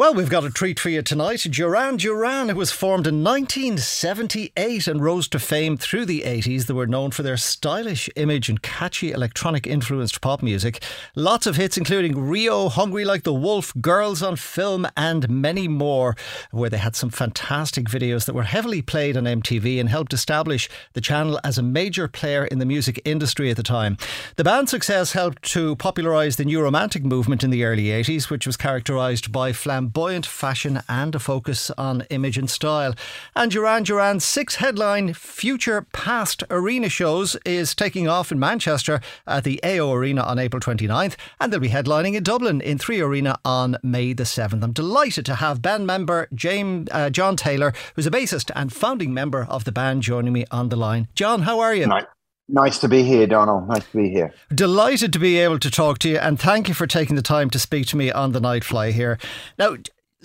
Well, we've got a treat for you tonight. Duran Duran, who was formed in 1978 and rose to fame through the 80s. They were known for their stylish image and catchy electronic influenced pop music. Lots of hits, including Rio, Hungry Like the Wolf, Girls on Film, and many more, where they had some fantastic videos that were heavily played on MTV and helped establish the channel as a major player in the music industry at the time. The band's success helped to popularise the new romantic movement in the early 80s, which was characterised by flamboyant flamboyant fashion and a focus on image and style. And Duran Duran's six headline Future Past Arena shows is taking off in Manchester at the AO Arena on April 29th, and they'll be headlining in Dublin in 3 Arena on May the 7th. I'm delighted to have band member James, uh, John Taylor, who's a bassist and founding member of the band, joining me on the line. John, how are you? Nice. Nice to be here, Donald. Nice to be here. Delighted to be able to talk to you, and thank you for taking the time to speak to me on the Nightfly here. Now,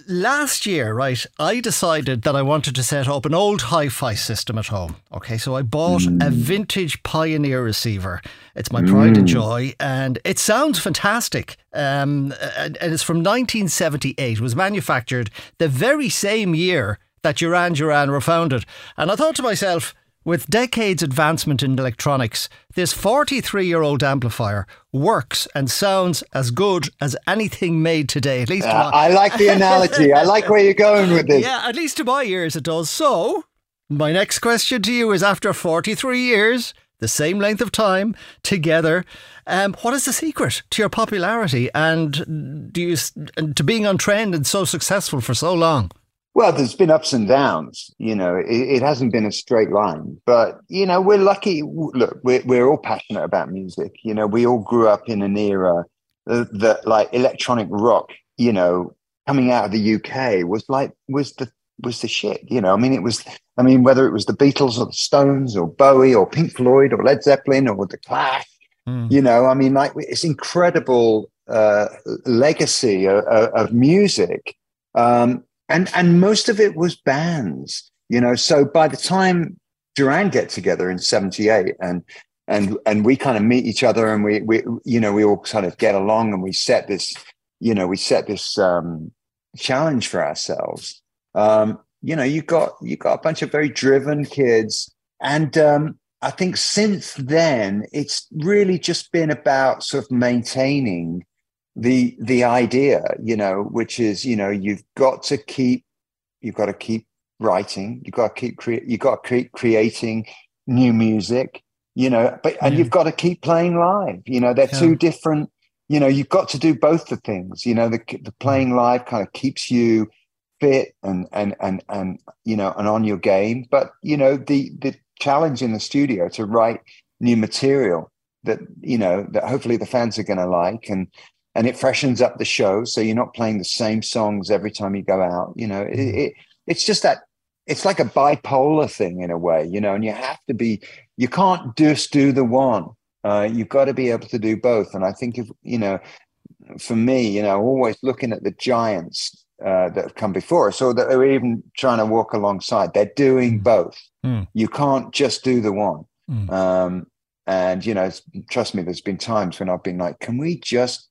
last year, right, I decided that I wanted to set up an old hi fi system at home. Okay, so I bought mm. a vintage Pioneer receiver. It's my pride mm. and joy, and it sounds fantastic. Um, and, and it's from 1978. It was manufactured the very same year that Duran Duran were founded. And I thought to myself, with decades advancement in electronics, this 43 year old amplifier works and sounds as good as anything made today. At least, uh, I like the analogy. I like where you're going with this. Yeah, at least to my ears it does. So, my next question to you is: After 43 years, the same length of time together, um, what is the secret to your popularity and do you to being on trend and so successful for so long? Well, there's been ups and downs. You know, it, it, hasn't been a straight line. But you know, we're lucky. Look, we're we're all passionate about music. You know, we all grew up in an era that, that like electronic rock. You know, coming out of the UK was like was the was the shit. You know, I mean, it was. I mean, whether it was the Beatles or the Stones or Bowie or Pink Floyd or Led Zeppelin or the Clash. Mm. You know, I mean, like it's incredible uh, legacy of, of music. Um, and and most of it was bands you know? So by the time duran get together in 78 and and and we kind of meet each other and we we you know we all kind of get along and we set this you know we set this um challenge for ourselves. Um you know you got you got a bunch of very driven kids and um i think since then it's really just been about sort of maintaining the the idea you know which is you know you've got to keep you've got to keep writing you've got to keep cre- you've got to keep creating new music you know but and yeah. you've got to keep playing live you know they're yeah. two different you know you've got to do both the things you know the, the playing live kind of keeps you fit and and and and you know and on your game but you know the the challenge in the studio to write new material that you know that hopefully the fans are going to like and and it freshens up the show so you're not playing the same songs every time you go out you know it, mm-hmm. it, it's just that it's like a bipolar thing in a way you know and you have to be you can't just do the one uh, you've got to be able to do both and i think if you know for me you know always looking at the giants uh, that have come before us or that are even trying to walk alongside they're doing mm. both mm. you can't just do the one mm. um, and you know trust me there's been times when i've been like can we just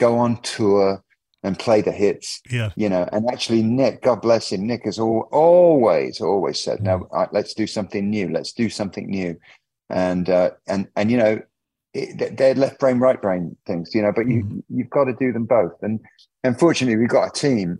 go on tour and play the hits. Yeah. You know, and actually, Nick, God bless him, Nick has all, always, always said, no, right, mm. let's do something new. Let's do something new. And, uh, and, and, you know, it, they're left brain, right brain things, you know, but you, mm. you've got to do them both. And unfortunately, we've got a team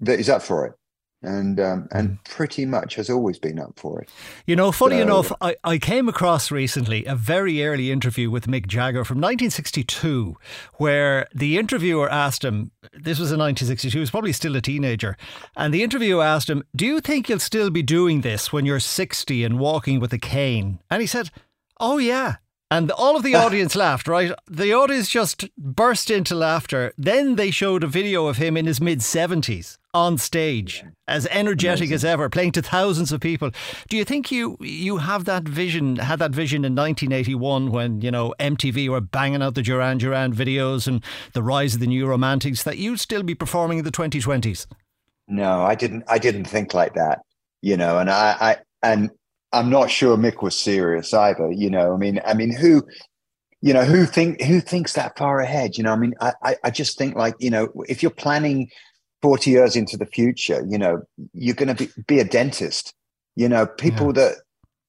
that is up for it and um, and mm. pretty much has always been up for it. You know, funny so, enough, I, I came across recently a very early interview with Mick Jagger from 1962, where the interviewer asked him, this was in 1962, he was probably still a teenager, and the interviewer asked him, Do you think you'll still be doing this when you're 60 and walking with a cane? And he said, Oh, yeah. And all of the audience laughed, right? The audience just burst into laughter. Then they showed a video of him in his mid 70s on stage, as energetic Amazing. as ever, playing to thousands of people. Do you think you you have that vision, had that vision in 1981 when, you know, MTV were banging out the Duran Duran videos and the rise of the new romantics, that you'd still be performing in the 2020s? No, I didn't. I didn't think like that, you know, and I, I and I'm not sure Mick was serious either. You know, I mean, I mean, who, you know, who think who thinks that far ahead? You know, I mean, I I just think like you know, if you're planning 40 years into the future, you know, you're going to be, be a dentist. You know, people yeah. that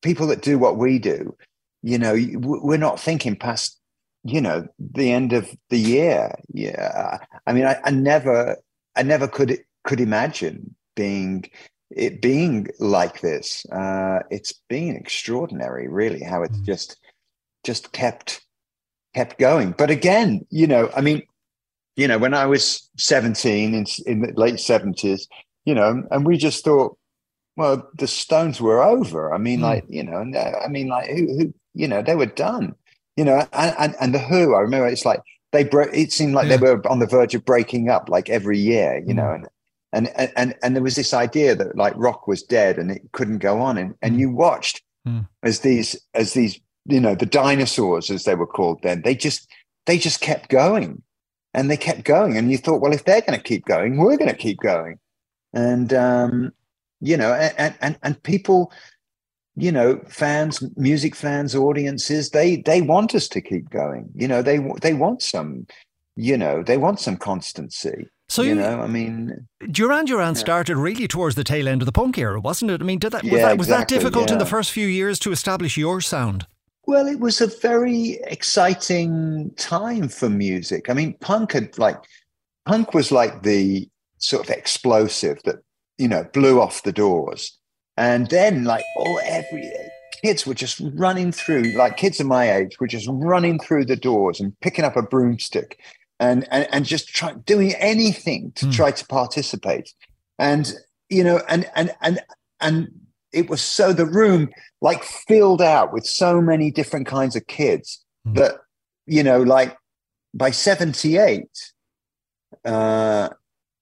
people that do what we do, you know, we're not thinking past, you know, the end of the year. Yeah, I mean, I, I never, I never could could imagine being it being like this. Uh, it's been extraordinary, really, how it's mm. just just kept kept going. But again, you know, I mean, you know, when I was 17 in, in the late 70s, you know, and we just thought, well, the Stones were over. I mean, mm. like, you know, and I mean, like, who, who, you know, they were done, you know, and, and, and the Who, I remember it's like, they broke, it seemed like yeah. they were on the verge of breaking up like every year, you mm. know, and, and, and, and there was this idea that like rock was dead and it couldn't go on. And, and mm. you watched mm. as these, as these, you know, the dinosaurs, as they were called then, they just, they just kept going and they kept going. And you thought, well, if they're going to keep going, we're going to keep going. And, um, you know, and, and, and people, you know, fans, music fans, audiences, they, they want us to keep going. You know, they, they want some, you know, they want some constancy. So you, you know, I mean, Duran Duran yeah. started really towards the tail end of the punk era, wasn't it? I mean, did that was yeah, that was exactly, that difficult yeah. in the first few years to establish your sound? Well, it was a very exciting time for music. I mean, punk had like punk was like the sort of explosive that you know blew off the doors, and then like all every kids were just running through, like kids of my age were just running through the doors and picking up a broomstick and and, and just try, doing anything to mm. try to participate, and you know, and and and and it was so the room like filled out with so many different kinds of kids mm. that you know like by 78 uh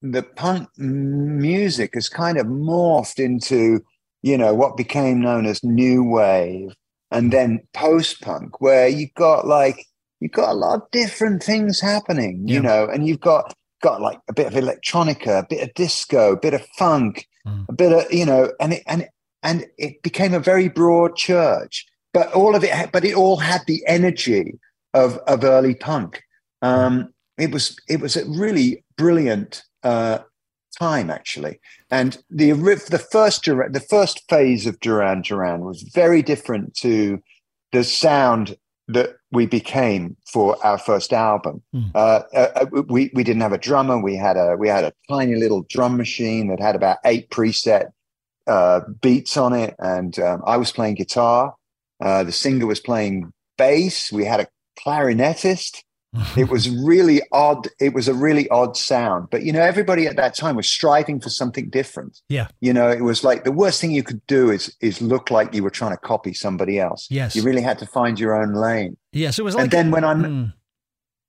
the punk music has kind of morphed into you know what became known as new wave and then post punk where you've got like you've got a lot of different things happening yeah. you know and you've got got like a bit of electronica a bit of disco a bit of funk mm. a bit of you know and it, and and it became a very broad church. But all of it, but it all had the energy of of early punk. Um, it was it was a really brilliant uh, time actually, and the the first the first phase of Duran Duran was very different to the sound that we became for our first album. Mm. Uh, uh, we we didn't have a drummer. We had a we had a tiny little drum machine that had about eight preset uh, beats on it, and um, I was playing guitar. Uh, the singer was playing bass. We had a clarinetist. it was really odd. It was a really odd sound, but you know, everybody at that time was striving for something different. Yeah, you know, it was like the worst thing you could do is is look like you were trying to copy somebody else. Yes, you really had to find your own lane. Yes, it was. Like and then when I'm mm.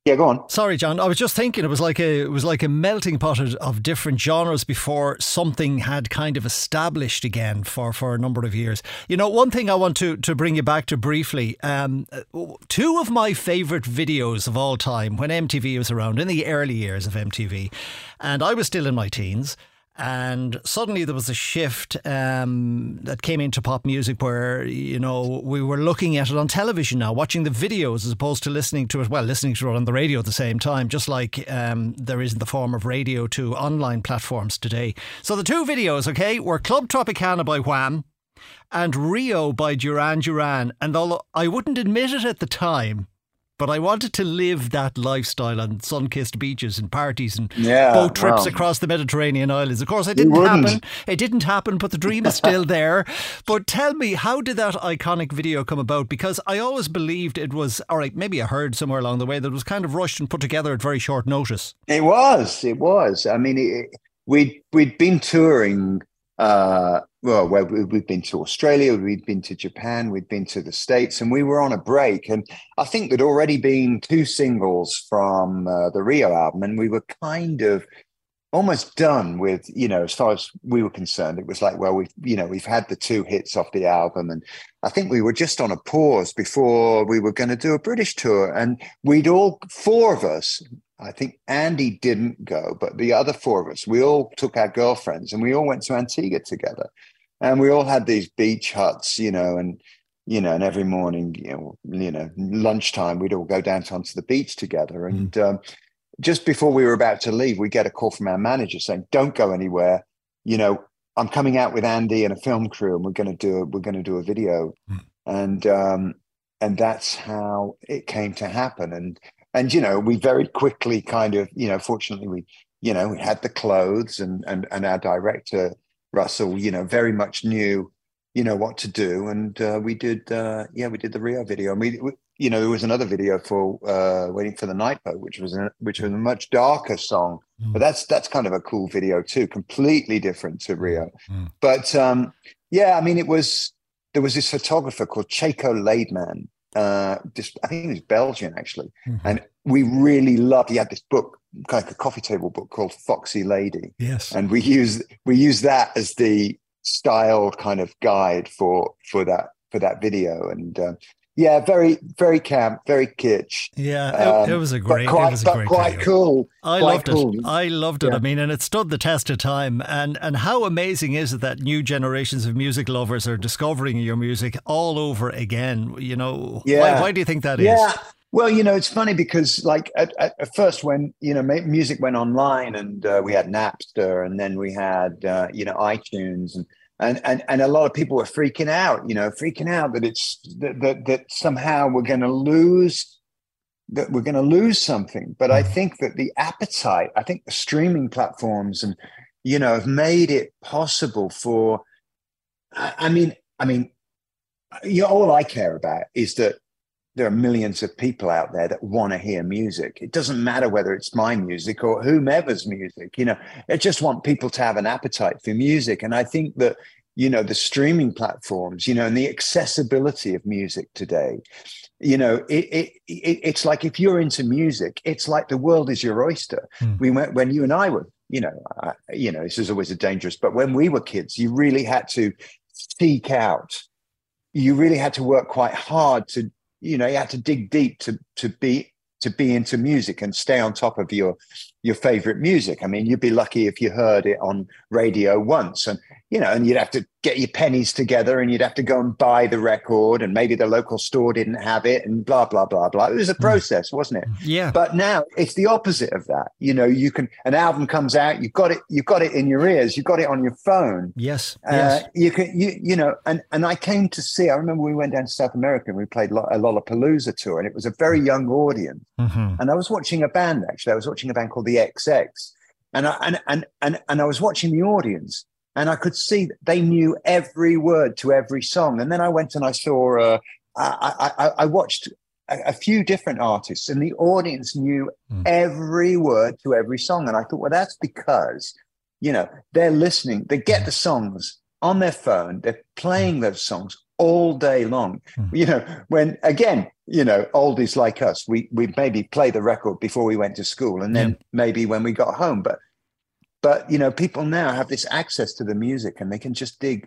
Yeah, go on. Sorry, John. I was just thinking it was like a it was like a melting pot of, different genres before something had kind of established again for, for a number of years. You know, one thing I want to to bring you back to briefly. Um, two of my favourite videos of all time when MTV was around in the early years of MTV, and I was still in my teens and suddenly there was a shift um, that came into pop music where you know we were looking at it on television now watching the videos as opposed to listening to it well listening to it on the radio at the same time just like um, there is in the form of radio to online platforms today. So the two videos okay were Club Tropicana by Wham! and Rio by Duran Duran. And although I wouldn't admit it at the time but I wanted to live that lifestyle on sun kissed beaches and parties and yeah, boat trips across the Mediterranean islands. Of course, it didn't happen. It didn't happen, but the dream is still there. But tell me, how did that iconic video come about? Because I always believed it was, all right, maybe I heard somewhere along the way that it was kind of rushed and put together at very short notice. It was. It was. I mean, it, we'd, we'd been touring uh, well, where we've been to Australia, we'd been to Japan, we'd been to the States, and we were on a break. And I think there'd already been two singles from uh, the Rio album, and we were kind of almost done with, you know, as far as we were concerned. It was like, well, we've, you know, we've had the two hits off the album, and I think we were just on a pause before we were going to do a British tour, and we'd all four of us I think Andy didn't go, but the other four of us, we all took our girlfriends and we all went to Antigua together. And we all had these beach huts, you know, and you know, and every morning, you know, you know, lunchtime, we'd all go down onto the beach together. And mm. um, just before we were about to leave, we get a call from our manager saying, "Don't go anywhere. You know, I'm coming out with Andy and a film crew, and we're going to do a, we're going to do a video." Mm. And um, and that's how it came to happen. And and you know, we very quickly kind of you know, fortunately, we you know we had the clothes, and and and our director Russell, you know, very much knew you know what to do and uh, we did uh, yeah we did the rio video and we, we, you know there was another video for uh, waiting for the night boat which was a, which was a much darker song mm. but that's that's kind of a cool video too completely different to rio mm. but um, yeah i mean it was there was this photographer called Cheko Laidman uh, just, I think he was Belgian actually, mm-hmm. and we really loved. He had this book, like a coffee table book called Foxy Lady. Yes, and we use we use that as the style kind of guide for for that for that video and uh, yeah very very camp very kitsch yeah it, um, it was a great quite, it was a great quite video. cool I quite loved cool. it I loved it yeah. I mean and it stood the test of time and and how amazing is it that new generations of music lovers are discovering your music all over again you know yeah. why, why do you think that yeah. is well, you know, it's funny because, like, at, at first, when you know, music went online, and uh, we had Napster, and then we had, uh, you know, iTunes, and and and and a lot of people were freaking out, you know, freaking out that it's that that, that somehow we're going to lose that we're going to lose something. But I mm. think that the appetite, I think the streaming platforms, and you know, have made it possible for. I mean, I mean, you know, all I care about is that there are millions of people out there that want to hear music. It doesn't matter whether it's my music or whomever's music. You know, I just want people to have an appetite for music. And I think that, you know, the streaming platforms, you know, and the accessibility of music today, you know, it, it, it it's like if you're into music, it's like the world is your oyster. Mm. We went when you and I were, you know, uh, you know, this is always a dangerous, but when we were kids, you really had to seek out you really had to work quite hard to you know you had to dig deep to to be to be into music and stay on top of your your favorite music. I mean, you'd be lucky if you heard it on radio once, and you know, and you'd have to get your pennies together, and you'd have to go and buy the record, and maybe the local store didn't have it, and blah blah blah blah. It was a mm. process, wasn't it? Yeah. But now it's the opposite of that. You know, you can an album comes out, you've got it, you've got it in your ears, you've got it on your phone. Yes. Uh, yes. You can, you you know, and and I came to see. I remember we went down to South America and we played a Lollapalooza tour, and it was a very mm. young audience. Mm-hmm. And I was watching a band actually. I was watching a band called the XX, and I, and and and and I was watching the audience, and I could see that they knew every word to every song. And then I went and I saw, uh, I, I, I watched a, a, few different artists, and the audience knew mm. every word to every song. And I thought, well, that's because you know they're listening, they get the songs on their phone, they're playing those songs all day long. Mm. You know, when again, you know, oldies like us, we we mm-hmm. maybe play the record before we went to school, and then yeah. maybe when we got home. But but you know, people now have this access to the music, and they can just dig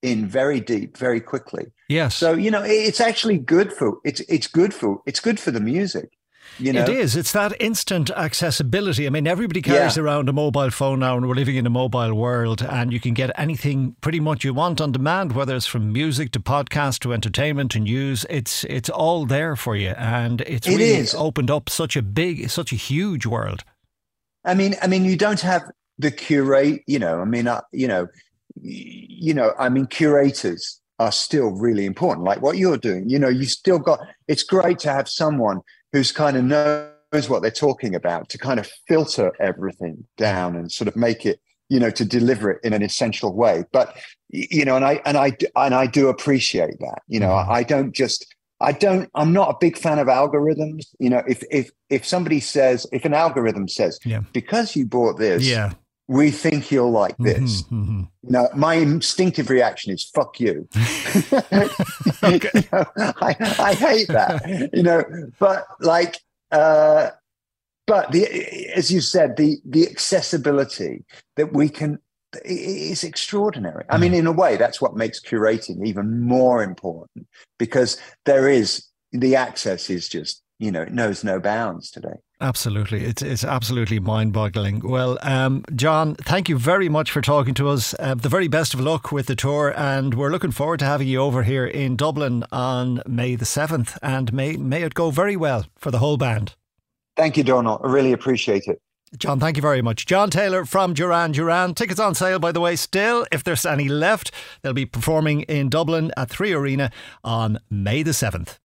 in very deep, very quickly. Yes. So you know, it's actually good for it's it's good for it's good for the music. You know? It is. It's that instant accessibility. I mean, everybody carries yeah. around a mobile phone now, and we're living in a mobile world, and you can get anything pretty much you want on demand, whether it's from music to podcast to entertainment to news. It's it's all there for you, and it's it really is. opened up such a big, such a huge world. I mean, I mean, you don't have the curate. You know, I mean, uh, you know, you know, I mean, curators are still really important. Like what you're doing, you know, you still got. It's great to have someone who's kind of knows what they're talking about to kind of filter everything down and sort of make it you know to deliver it in an essential way but you know and i and i and i do appreciate that you know mm-hmm. i don't just i don't i'm not a big fan of algorithms you know if if if somebody says if an algorithm says yeah. because you bought this yeah we think you'll like mm-hmm, this. Mm-hmm, Now, my instinctive reaction is "fuck you." you know, I, I, hate that, you know. But like, uh, but the as you said, the the accessibility that we can is extraordinary. I mean, mm. in a way, that's what makes curating even more important because there is the access is just you know it knows no bounds today. Absolutely, it's it's absolutely mind-boggling. Well, um, John, thank you very much for talking to us. Uh, the very best of luck with the tour, and we're looking forward to having you over here in Dublin on May the seventh. And may may it go very well for the whole band. Thank you, Donald. I really appreciate it. John, thank you very much. John Taylor from Duran Duran. Tickets on sale, by the way, still. If there's any left, they'll be performing in Dublin at 3 Arena on May the 7th.